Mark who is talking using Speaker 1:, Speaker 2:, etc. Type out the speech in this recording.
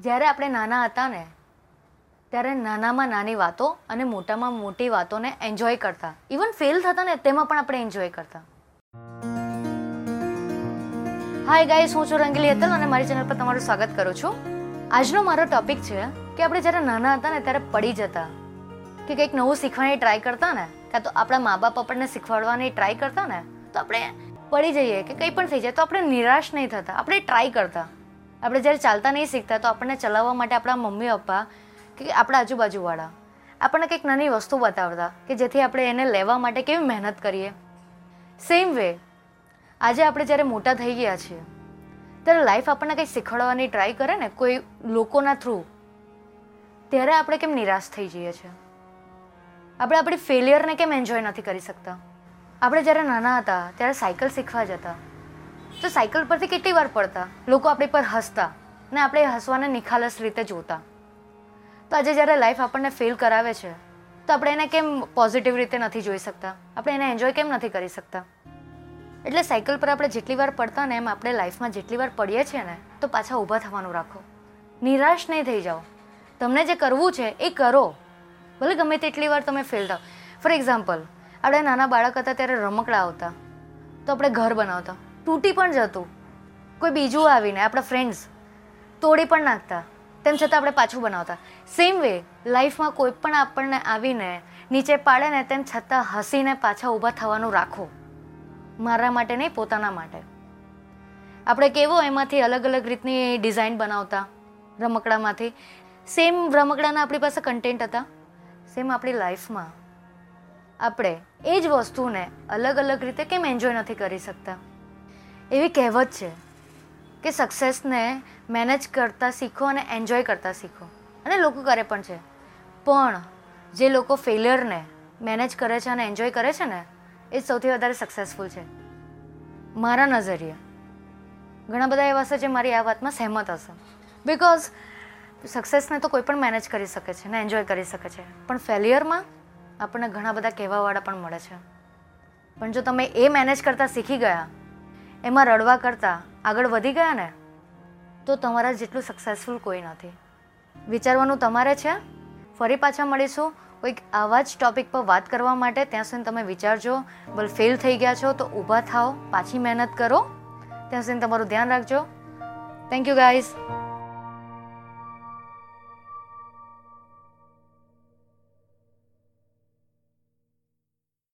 Speaker 1: જ્યારે આપણે નાના હતા ને, ત્યારે નાનામાં નાની વાતો અને મોટામાં મોટી વાતોને એન્જોય કરતા. ઇવન ફેલ થતા ને, તેમાં પણ આપણે એન્જોય કરતા. હાય ગાઈસ હું છું રંગીલી હેતલ અને મારી ચેનલ પર તમારું સ્વાગત કરું છું. આજનો મારો ટોપિક છે કે આપણે જ્યારે નાના હતા ને, ત્યારે પડી જતા. કે કંઈક નવું શીખવાની ટ્રાય કરતા ને, કાં તો આપણા મા બાપ આપણને શીખવાડવાની ટ્રાય કરતા ને, તો આપણે પડી જઈએ કે કંઈ પણ થઈ જાય, તો આપણે નિરાશ નહીં થતા. આપણે ટ્રાય કરતા. આપણે જ્યારે ચાલતા નહીં શીખતા તો આપણને ચલાવવા માટે આપણા મમ્મી, પપ્પા કે આપણા આજુબાજુવાળા આપણને કંઈક નાની વસ્તુ બતાવતા કે જેથી આપણે એને લેવા માટે કેવી મહેનત કરીએ. સેમ વે આજે આપણે જ્યારે મોટા થઈ ગયા છીએ, ત્યારે લાઈફ આપણને કંઈક શીખવાડવાની ટ્રાય કરે ને કોઈ લોકોના થ્રુ ત્યારે આપણે કેમ નિરાશ થઈ જઈએ છીએ? આપણે આપણી ફેલિયરને કેમ એન્જોય નથી કરી શકતા? આપણે જ્યારે નાના હતા, ત્યારે સાયકલ શીખવા જતા તો સાયકલ પરથી કેટલી વાર પડતા? લોકો આપણી પર હસતા ને આપણે હસવાને નિખાલસ રીતે જોતા. તો આજે જ્યારે લાઈફ આપણને ફેલ કરાવે છે, તો આપણે એને કેમ પોઝિટિવ રીતે નથી જોઈ શકતા? આપણે એને એન્જોય કેમ નથી કરી શકતા? એટલે સાયકલ પર આપણે જેટલી વાર પડતા ને એમ આપણે લાઈફમાં જેટલી વાર પડીએ છીએ ને, તો પાછા ઊભા થવાનું રાખો. નિરાશ નહીં થઈ જાઓ. તમને જે કરવું છે એ કરો. ભલે ગમે તેટલી વાર તમે ફેલ થાવ. ફોર એક્ઝામ્પલ આપણે નાના બાળક હતા ત્યારે રમકડા આવતા. તો આપણે ઘર બનાવતા. તૂટી પણ જતું. કોઈ બીજું આવીને, આપણા ફ્રેન્ડ્સ તોડી પણ નાખતા. તેમ છતાં આપણે પાછું બનાવતા. સેમ વે લાઈફમાં કોઈ પણ આપણને આવીને, નીચે પાડે ને તેમ છતાં હસીને પાછા ઊભા થવાનું રાખો. મારા માટે નહીં, પોતાના માટે. આપણે કેવો એમાંથી અલગ અલગ રીતની ડિઝાઇન બનાવતા રમકડામાંથી. સેમ રમકડાના આપણી પાસે કન્ટેન્ટ હતા. સેમ આપણી લાઈફમાં આપણે એ જ વસ્તુને અલગ અલગ રીતે કેમ એન્જોય નથી કરી શકતા? એવી કહેવત છે કે સક્સેસને મેનેજ કરતાં શીખો અને એન્જોય કરતાં શીખો. અને લોકો કરે પણ છે. પણ જે લોકો ફેલિયરને મેનેજ કરે છે અને એન્જોય કરે છે ને, એ સૌથી વધારે સક્સેસફુલ છે. મારા નજરિયે. ઘણા બધા એવા છે જે મારી આ વાતમાં સહેમત હશે. બિકોઝ સક્સેસને તો કોઈ પણ મેનેજ કરી શકે છે ને એન્જોય કરી શકે છે. પણ ફેલિયરમાં આપણને ઘણા બધા કહેવાવાળા પણ મળે છે. પણ જો તમે એ મેનેજ કરતાં શીખી ગયા એમાં રડવા કરતાં આગળ વધી ગયા ને, તો તમારા જેટલું સક્સેસફુલ કોઈ નથી. વિચારવાનું તમારે છે? ફરી પાછા મળીશું. કોઈક આવા જ ટોપિક પર વાત કરવા માટે ત્યાં સુધી તમે વિચારજો. બોલ ફેલ થઈ ગયા છો તો ઊભા થાઓ, પાછી મહેનત કરો. ત્યાં સુધી તમારું ધ્યાન રાખજો. Thank you guys